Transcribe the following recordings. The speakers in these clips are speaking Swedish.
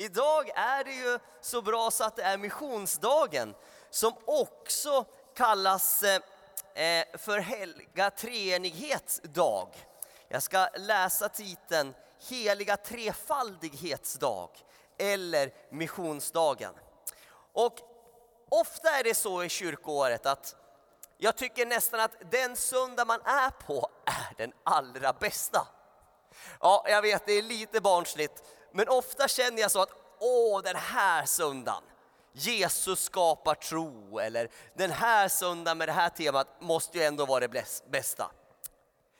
Idag är det ju så bra så att det är missionsdagen som också kallas eh, eh, för helga treenighetsdag. Jag ska läsa titeln Heliga trefaldighetsdag eller missionsdagen. Och ofta är det så i kyrkoåret att jag tycker nästan att den söndag man är på är den allra bästa. Ja, jag vet, det är lite barnsligt, men ofta känner jag så att åh, den här söndagen, Jesus skapar tro, eller den här söndagen med det här temat måste ju ändå vara det bästa.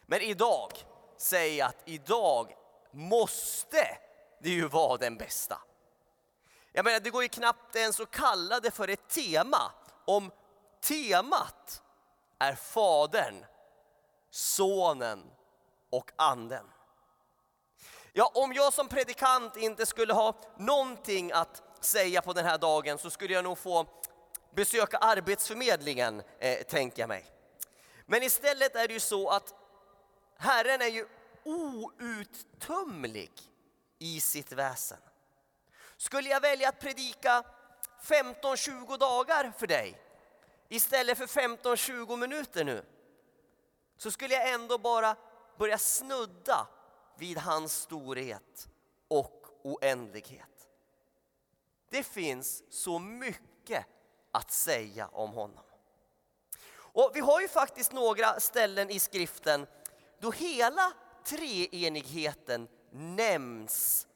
Men idag säger jag att idag måste det ju vara den bästa. Jag menar, det går ju knappt ens att kalla det för ett tema om temat är Fadern, Sonen och Anden. Ja, om jag som predikant inte skulle ha någonting att säga på den här dagen så skulle jag nog få besöka Arbetsförmedlingen, eh, tänker jag mig. Men istället är det ju så att Herren är ju outtömlig i sitt väsen. Skulle jag välja att predika 15-20 dagar för dig istället för 15-20 minuter nu så skulle jag ändå bara börja snudda vid hans storhet och oändlighet. Det finns så mycket att säga om honom. Och Vi har ju faktiskt några ställen i skriften då hela treenigheten nämns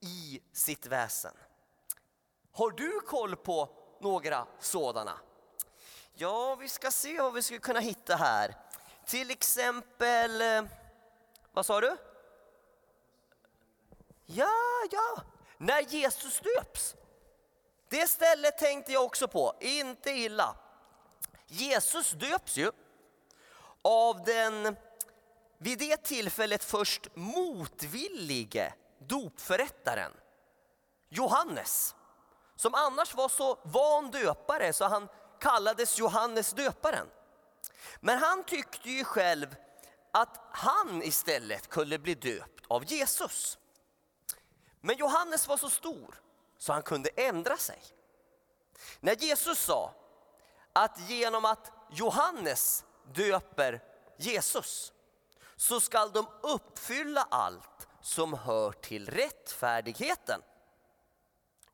i sitt väsen. Har du koll på några sådana? Ja, vi ska se vad vi skulle kunna hitta här. Till exempel, eh, vad sa du? Ja, ja, när Jesus döps. Det stället tänkte jag också på, inte illa. Jesus döps ju av den vid det tillfället först motvillige dopförrättaren Johannes. Som annars var så van döpare så han kallades Johannes döparen. Men han tyckte ju själv att han istället kunde bli döpt av Jesus. Men Johannes var så stor så han kunde ändra sig. När Jesus sa att genom att Johannes döper Jesus så skall de uppfylla allt som hör till rättfärdigheten.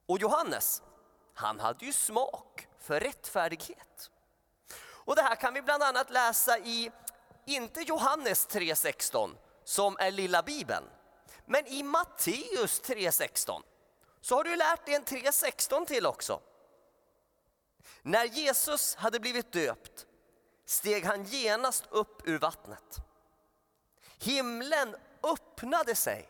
Och Johannes, han hade ju smak för rättfärdighet. Och det här kan vi bland annat läsa i, inte Johannes 3.16 som är lilla bibeln, men i Matteus 3.16 så har du lärt dig en 3.16 till också. När Jesus hade blivit döpt steg han genast upp ur vattnet. Himlen öppnade sig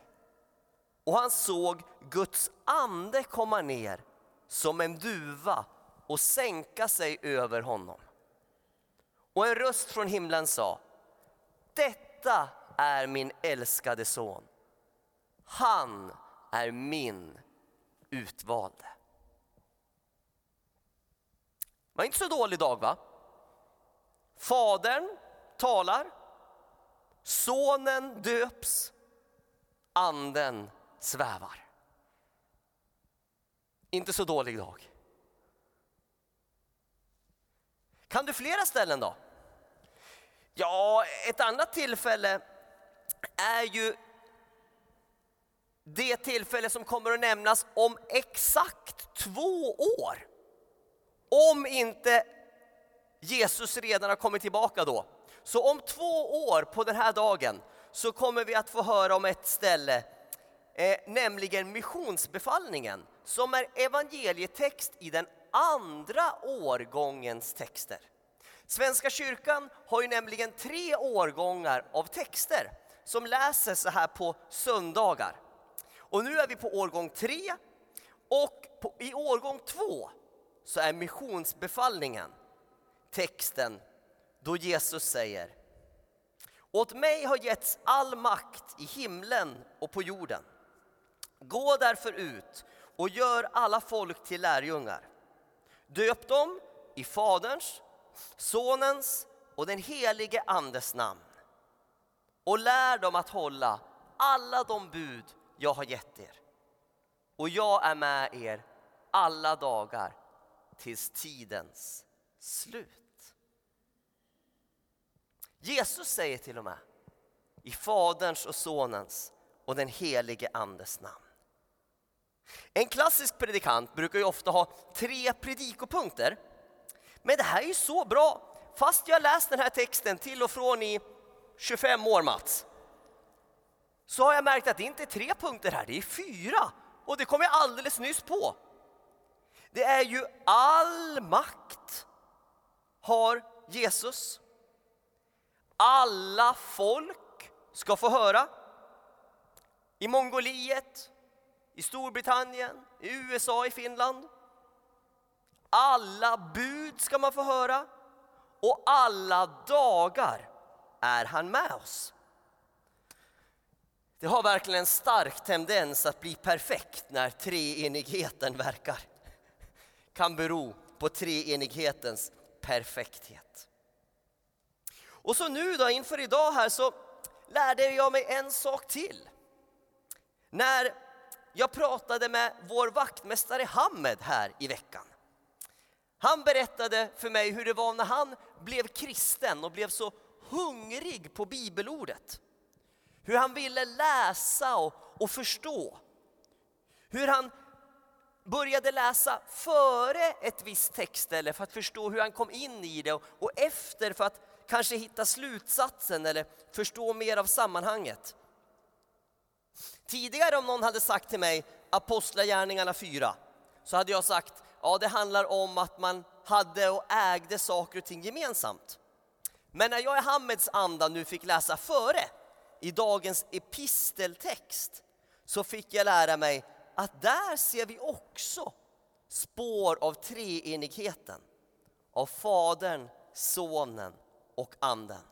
och han såg Guds ande komma ner som en duva och sänka sig över honom. Och en röst från himlen sa, detta är min älskade son. Han är min utvalde. var inte så dålig dag va? Fadern talar, sonen döps, anden svävar. Inte så dålig dag. Kan du flera ställen då? Ja, ett annat tillfälle är ju det tillfälle som kommer att nämnas om exakt två år. Om inte Jesus redan har kommit tillbaka då. Så om två år på den här dagen så kommer vi att få höra om ett ställe, eh, nämligen missionsbefallningen, som är evangelietext i den andra årgångens texter. Svenska kyrkan har ju nämligen tre årgångar av texter som läses så här på söndagar. Och nu är vi på årgång tre och på, i årgång två så är missionsbefallningen texten då Jesus säger Åt mig har getts all makt i himlen och på jorden. Gå därför ut och gör alla folk till lärjungar. Döp dem i Faderns, Sonens och den helige Andes namn och lär dem att hålla alla de bud jag har gett er. och jag är med er alla dagar tills tidens slut. Jesus säger till och med i Faderns och Sonens och den helige Andes namn. En klassisk predikant brukar ju ofta ha tre predikopunkter. Men det här är ju så bra, fast jag läst den här texten till och från i 25 år Mats. Så har jag märkt att det inte är tre punkter här, det är fyra. Och det kom jag alldeles nyss på. Det är ju all makt har Jesus. Alla folk ska få höra. I Mongoliet, i Storbritannien, i USA, i Finland. Alla bud ska man få höra och alla dagar är han med oss. Det har verkligen en stark tendens att bli perfekt när treenigheten verkar. Kan bero på treenighetens perfekthet. Och så nu då inför idag här så lärde jag mig en sak till. När jag pratade med vår vaktmästare Hammed här i veckan. Han berättade för mig hur det var när han blev kristen och blev så hungrig på bibelordet. Hur han ville läsa och, och förstå. Hur han började läsa före ett visst textställe för att förstå hur han kom in i det och, och efter för att kanske hitta slutsatsen eller förstå mer av sammanhanget. Tidigare om någon hade sagt till mig Apostlagärningarna 4 så hade jag sagt ja det handlar om att man hade och ägde saker och ting gemensamt. Men när jag i Hammeds anda nu fick läsa före i dagens episteltext så fick jag lära mig att där ser vi också spår av treenigheten. Av Fadern, Sonen och Anden.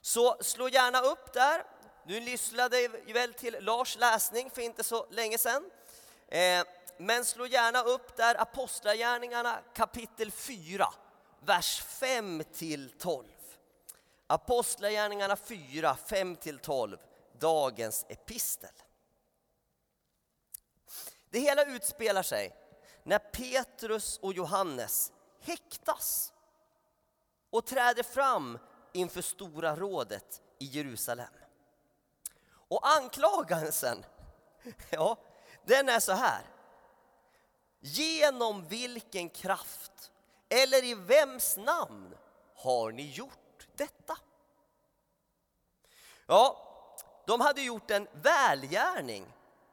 Så slå gärna upp där. Du lyssnade väl till Lars läsning för inte så länge sedan. Eh, men slå gärna upp där Apostlagärningarna kapitel 4, vers 5 till 12. Apostlagärningarna 4, 5-12, dagens epistel. Det hela utspelar sig när Petrus och Johannes häktas och träder fram inför Stora rådet i Jerusalem. Och anklagelsen, ja, den är så här. Genom vilken kraft eller i vems namn har ni gjort detta? Ja, de hade gjort en välgärning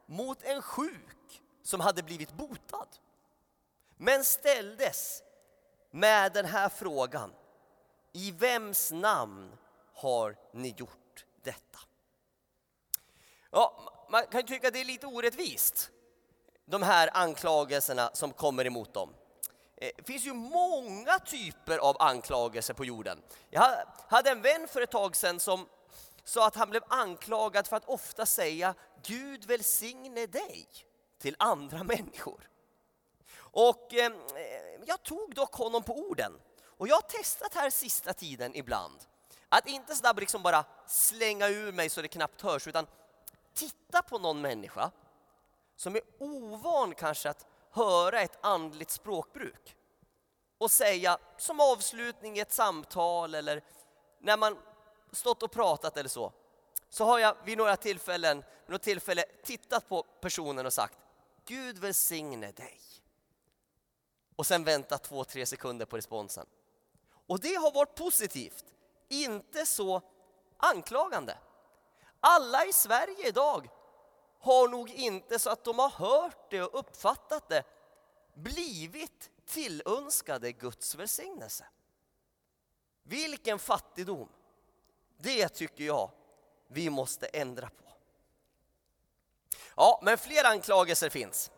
mot en sjuk som hade blivit botad. Men ställdes med den här frågan. I vems namn har ni gjort detta? Ja, man kan tycka att det är lite orättvist, de här anklagelserna som kommer emot dem. Det finns ju många typer av anklagelser på jorden. Jag hade en vän för ett tag sedan som sa att han blev anklagad för att ofta säga Gud välsigne dig till andra människor. Och eh, jag tog dock honom på orden. Och jag har testat här sista tiden ibland att inte sådär liksom bara slänga ur mig så det knappt hörs utan titta på någon människa som är ovan kanske att höra ett andligt språkbruk och säga som avslutning i ett samtal eller när man stått och pratat eller så, så har jag vid några tillfällen, vid något tillfälle tittat på personen och sagt Gud välsigne dig. Och sen väntat två, tre sekunder på responsen. Och det har varit positivt, inte så anklagande. Alla i Sverige idag har nog inte så att de har hört det och uppfattat det blivit tillönskade Guds välsignelse. Vilken fattigdom! Det tycker jag vi måste ändra på. Ja, men fler anklagelser finns.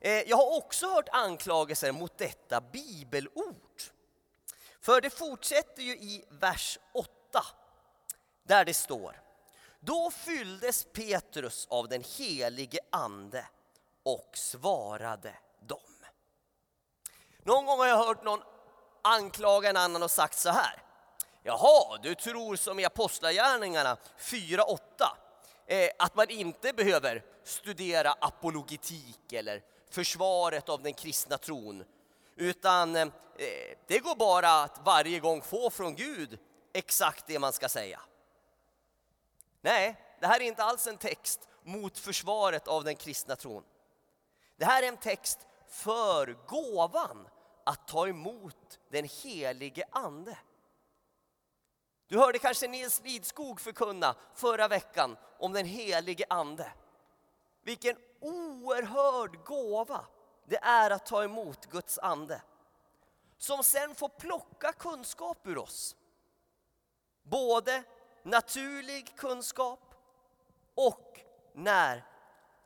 Eh, jag har också hört anklagelser mot detta bibelord. För det fortsätter ju i vers 8 där det står då fylldes Petrus av den helige ande och svarade dem. Någon gång har jag hört någon anklaga en annan och sagt så här Jaha, du tror som i Apostlagärningarna 4.8. eh, att man inte behöver studera apologetik eller försvaret av den kristna tron. Utan eh, det går bara att varje gång få från Gud exakt det man ska säga. Nej, det här är inte alls en text mot försvaret av den kristna tron. Det här är en text för gåvan att ta emot den helige Ande. Du hörde kanske Nils Lidskog förkunna förra veckan om den helige Ande. Vilken oerhörd gåva det är att ta emot Guds ande. Som sen får plocka kunskap ur oss. Både naturlig kunskap och när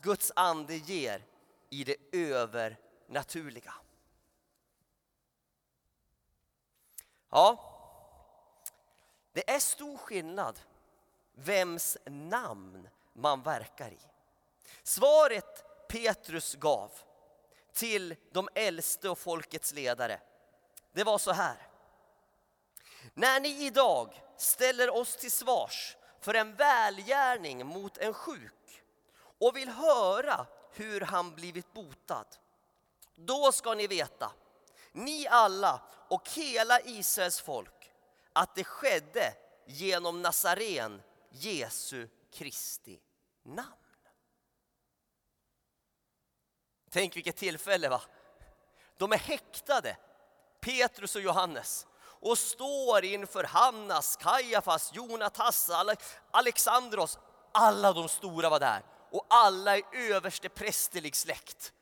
Guds ande ger i det övernaturliga. Ja, det är stor skillnad vems namn man verkar i. Svaret Petrus gav till de äldste och folkets ledare, det var så här. När ni idag ställer oss till svars för en välgärning mot en sjuk och vill höra hur han blivit botad, då ska ni veta, ni alla och hela Israels folk, att det skedde genom Nazaren, Jesu Kristi namn. Tänk vilket tillfälle va? De är häktade, Petrus och Johannes och står inför Hannas, Kajafas, Jonatas, Alexandros. Alla de stora var där och alla är överste prästerlig släkt.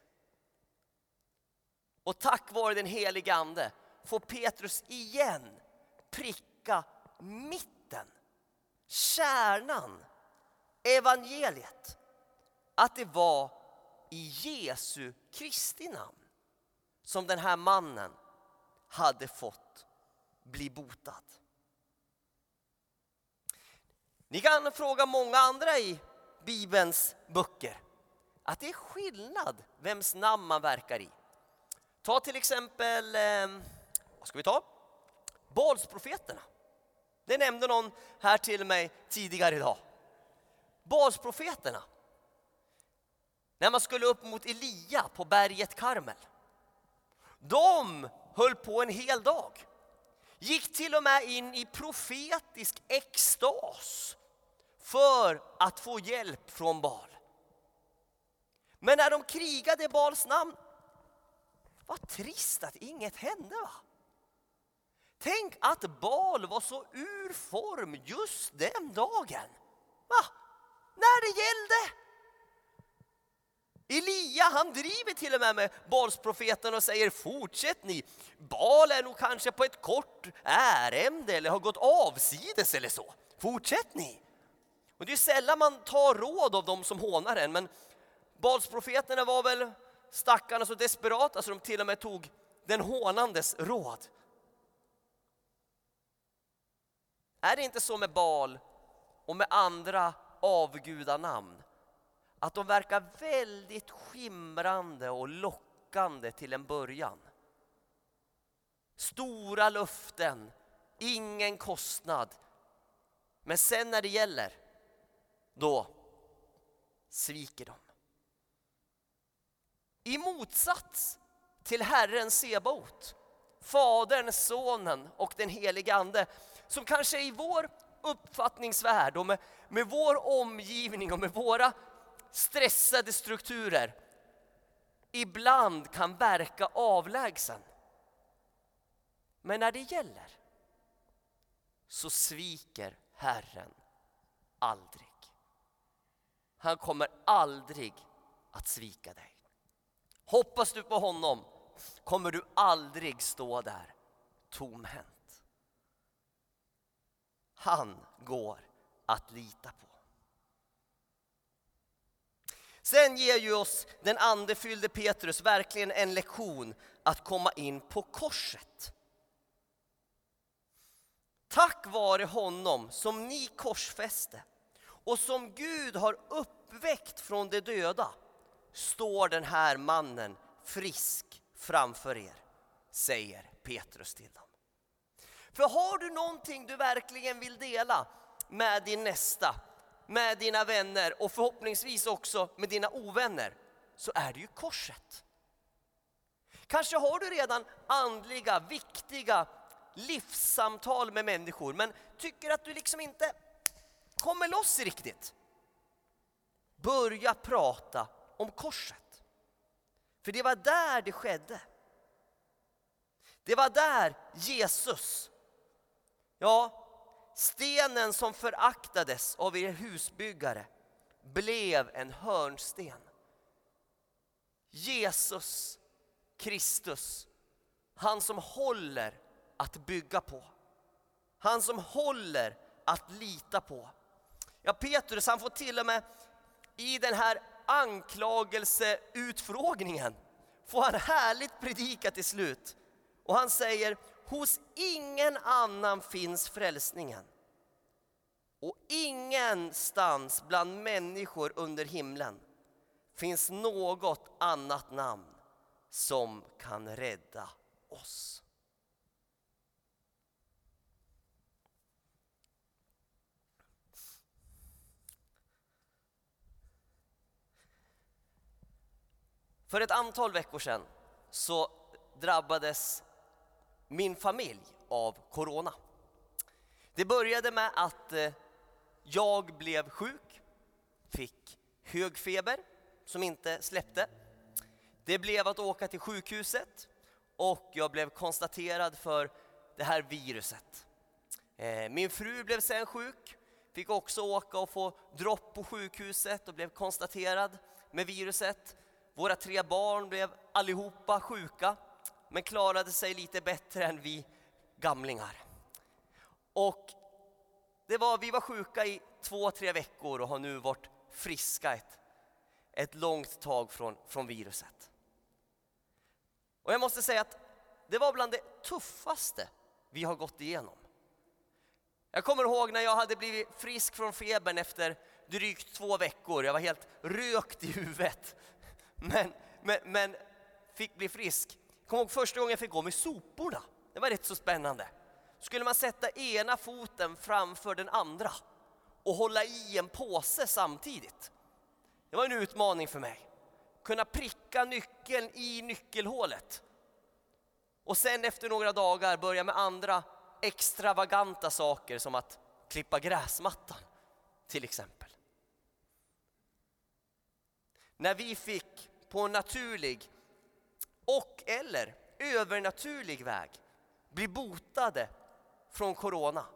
Och tack vare den helige Ande får Petrus igen pricka mitten, kärnan, evangeliet. Att det var i Jesu Kristi namn som den här mannen hade fått bli botad. Ni kan fråga många andra i Bibelns böcker att det är skillnad vems namn man verkar i. Ta till exempel, ehm, vad ska vi ta? Balsprofeterna. Det nämnde någon här till mig tidigare idag. Balsprofeterna. När man skulle upp mot Elia på berget Karmel. De höll på en hel dag. Gick till och med in i profetisk extas för att få hjälp från Baal. Men när de krigade i Baals namn, vad trist att inget hände. va? Tänk att Baal var så ur form just den dagen. Va? När det gällde. Elia han driver till och med med Balsprofeten och säger fortsätt ni. Bal är nog kanske på ett kort ärende eller har gått avsides eller så. Fortsätt ni. Och det är sällan man tar råd av dem som hånar en men Balsprofeterna var väl stackarna så desperata så de till och med tog den hånandes råd. Är det inte så med Bal och med andra avgudanamn? Att de verkar väldigt skimrande och lockande till en början. Stora löften, ingen kostnad. Men sen när det gäller, då sviker de. I motsats till Herren Sebaot, Fadern, Sonen och den helige Ande som kanske i vår uppfattningsvärld och med, med vår omgivning och med våra stressade strukturer ibland kan verka avlägsen. Men när det gäller så sviker Herren aldrig. Han kommer aldrig att svika dig. Hoppas du på honom kommer du aldrig stå där tomhänt. Han går att lita på. Sen ger ju oss den andefyllde Petrus verkligen en lektion att komma in på korset. Tack vare honom som ni korsfäste och som Gud har uppväckt från de döda står den här mannen frisk framför er, säger Petrus till dem. För har du någonting du verkligen vill dela med din nästa, med dina vänner och förhoppningsvis också med dina ovänner så är det ju korset. Kanske har du redan andliga, viktiga livssamtal med människor men tycker att du liksom inte kommer loss riktigt. Börja prata om korset. För det var där det skedde. Det var där Jesus, ja, stenen som föraktades av er husbyggare blev en hörnsten. Jesus Kristus, han som håller att bygga på. Han som håller att lita på. Ja, Petrus han får till och med i den här anklagelseutfrågningen får han härligt predika till slut. Och han säger, hos ingen annan finns frälsningen. Och ingenstans bland människor under himlen finns något annat namn som kan rädda oss. För ett antal veckor sedan så drabbades min familj av corona. Det började med att eh, jag blev sjuk, fick hög feber som inte släppte. Det blev att åka till sjukhuset och jag blev konstaterad för det här viruset. Eh, min fru blev sen sjuk, fick också åka och få dropp på sjukhuset och blev konstaterad med viruset. Våra tre barn blev allihopa sjuka, men klarade sig lite bättre än vi gamlingar. Och det var, vi var sjuka i två, tre veckor och har nu varit friska ett, ett långt tag från, från viruset. Och jag måste säga att det var bland det tuffaste vi har gått igenom. Jag kommer ihåg när jag hade blivit frisk från febern efter drygt två veckor. Jag var helt rökt i huvudet men, men, men fick bli frisk. Jag kommer ihåg första gången jag fick gå med soporna. Det var rätt så spännande. Skulle man sätta ena foten framför den andra och hålla i en påse samtidigt. Det var en utmaning för mig. Kunna pricka nyckeln i nyckelhålet. Och sen efter några dagar börja med andra extravaganta saker som att klippa gräsmattan till exempel. När vi fick på en naturlig och eller övernaturlig väg bli botade från corona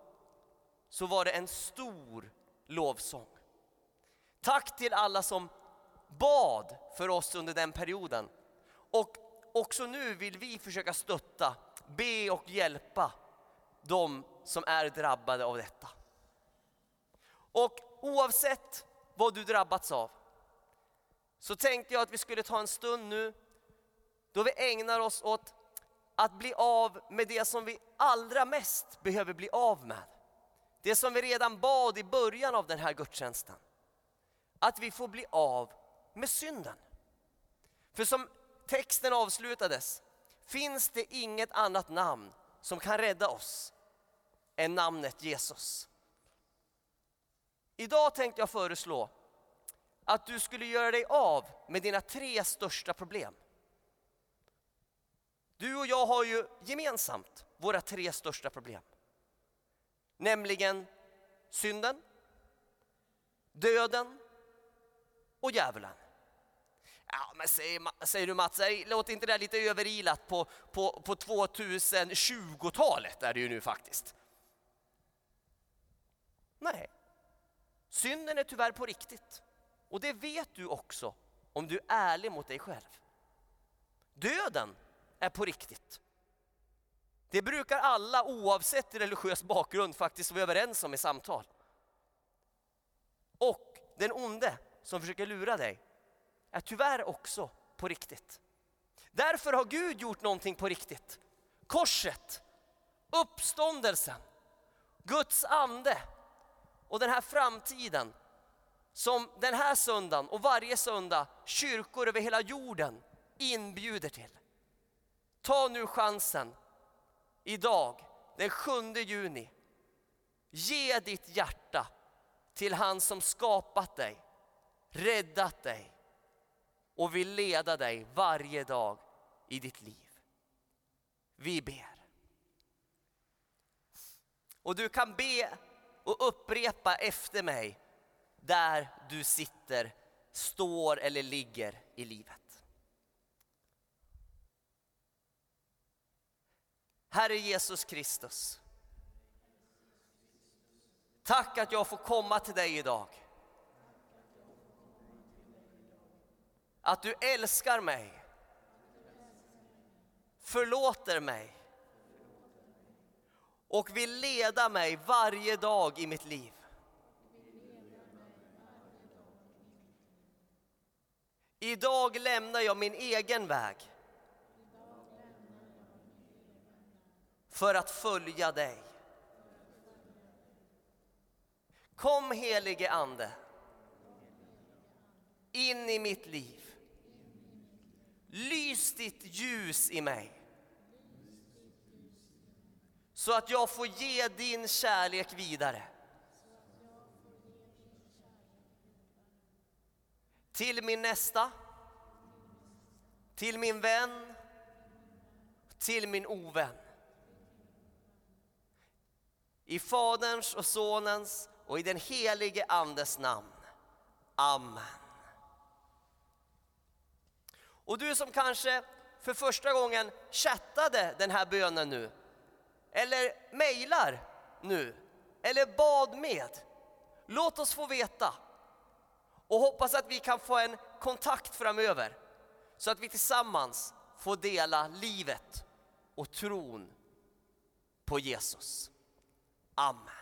så var det en stor lovsång. Tack till alla som bad för oss under den perioden. Och också nu vill vi försöka stötta, be och hjälpa de som är drabbade av detta. Och oavsett vad du drabbats av så tänkte jag att vi skulle ta en stund nu då vi ägnar oss åt att bli av med det som vi allra mest behöver bli av med. Det som vi redan bad i början av den här gudstjänsten. Att vi får bli av med synden. För som texten avslutades finns det inget annat namn som kan rädda oss än namnet Jesus. Idag tänkte jag föreslå att du skulle göra dig av med dina tre största problem. Du och jag har ju gemensamt våra tre största problem. Nämligen synden, döden och djävulen. Ja, men säger, säger du Mats, låter inte det lite överilat på, på, på 2020-talet är det ju nu faktiskt. Nej, synden är tyvärr på riktigt. Och det vet du också om du är ärlig mot dig själv. Döden är på riktigt. Det brukar alla oavsett religiös bakgrund faktiskt vara överens om i samtal. Och den onde som försöker lura dig är tyvärr också på riktigt. Därför har Gud gjort någonting på riktigt. Korset, uppståndelsen, Guds ande och den här framtiden som den här söndagen och varje söndag kyrkor över hela jorden inbjuder till. Ta nu chansen idag den 7 juni. Ge ditt hjärta till han som skapat dig, räddat dig och vill leda dig varje dag i ditt liv. Vi ber. Och du kan be och upprepa efter mig där du sitter, står eller ligger i livet. Herre Jesus Kristus. Tack att jag får komma till dig idag. Att du älskar mig, förlåter mig och vill leda mig varje dag i mitt liv. Idag lämnar jag min egen väg för att följa dig. Kom helige Ande in i mitt liv. Lys ditt ljus i mig så att jag får ge din kärlek vidare. Till min nästa, till min vän, till min ovän. I Faderns och Sonens och i den helige Andes namn. Amen. Och du som kanske för första gången chattade den här bönen nu, eller mejlar nu, eller bad med. Låt oss få veta och hoppas att vi kan få en kontakt framöver så att vi tillsammans får dela livet och tron på Jesus. Amen.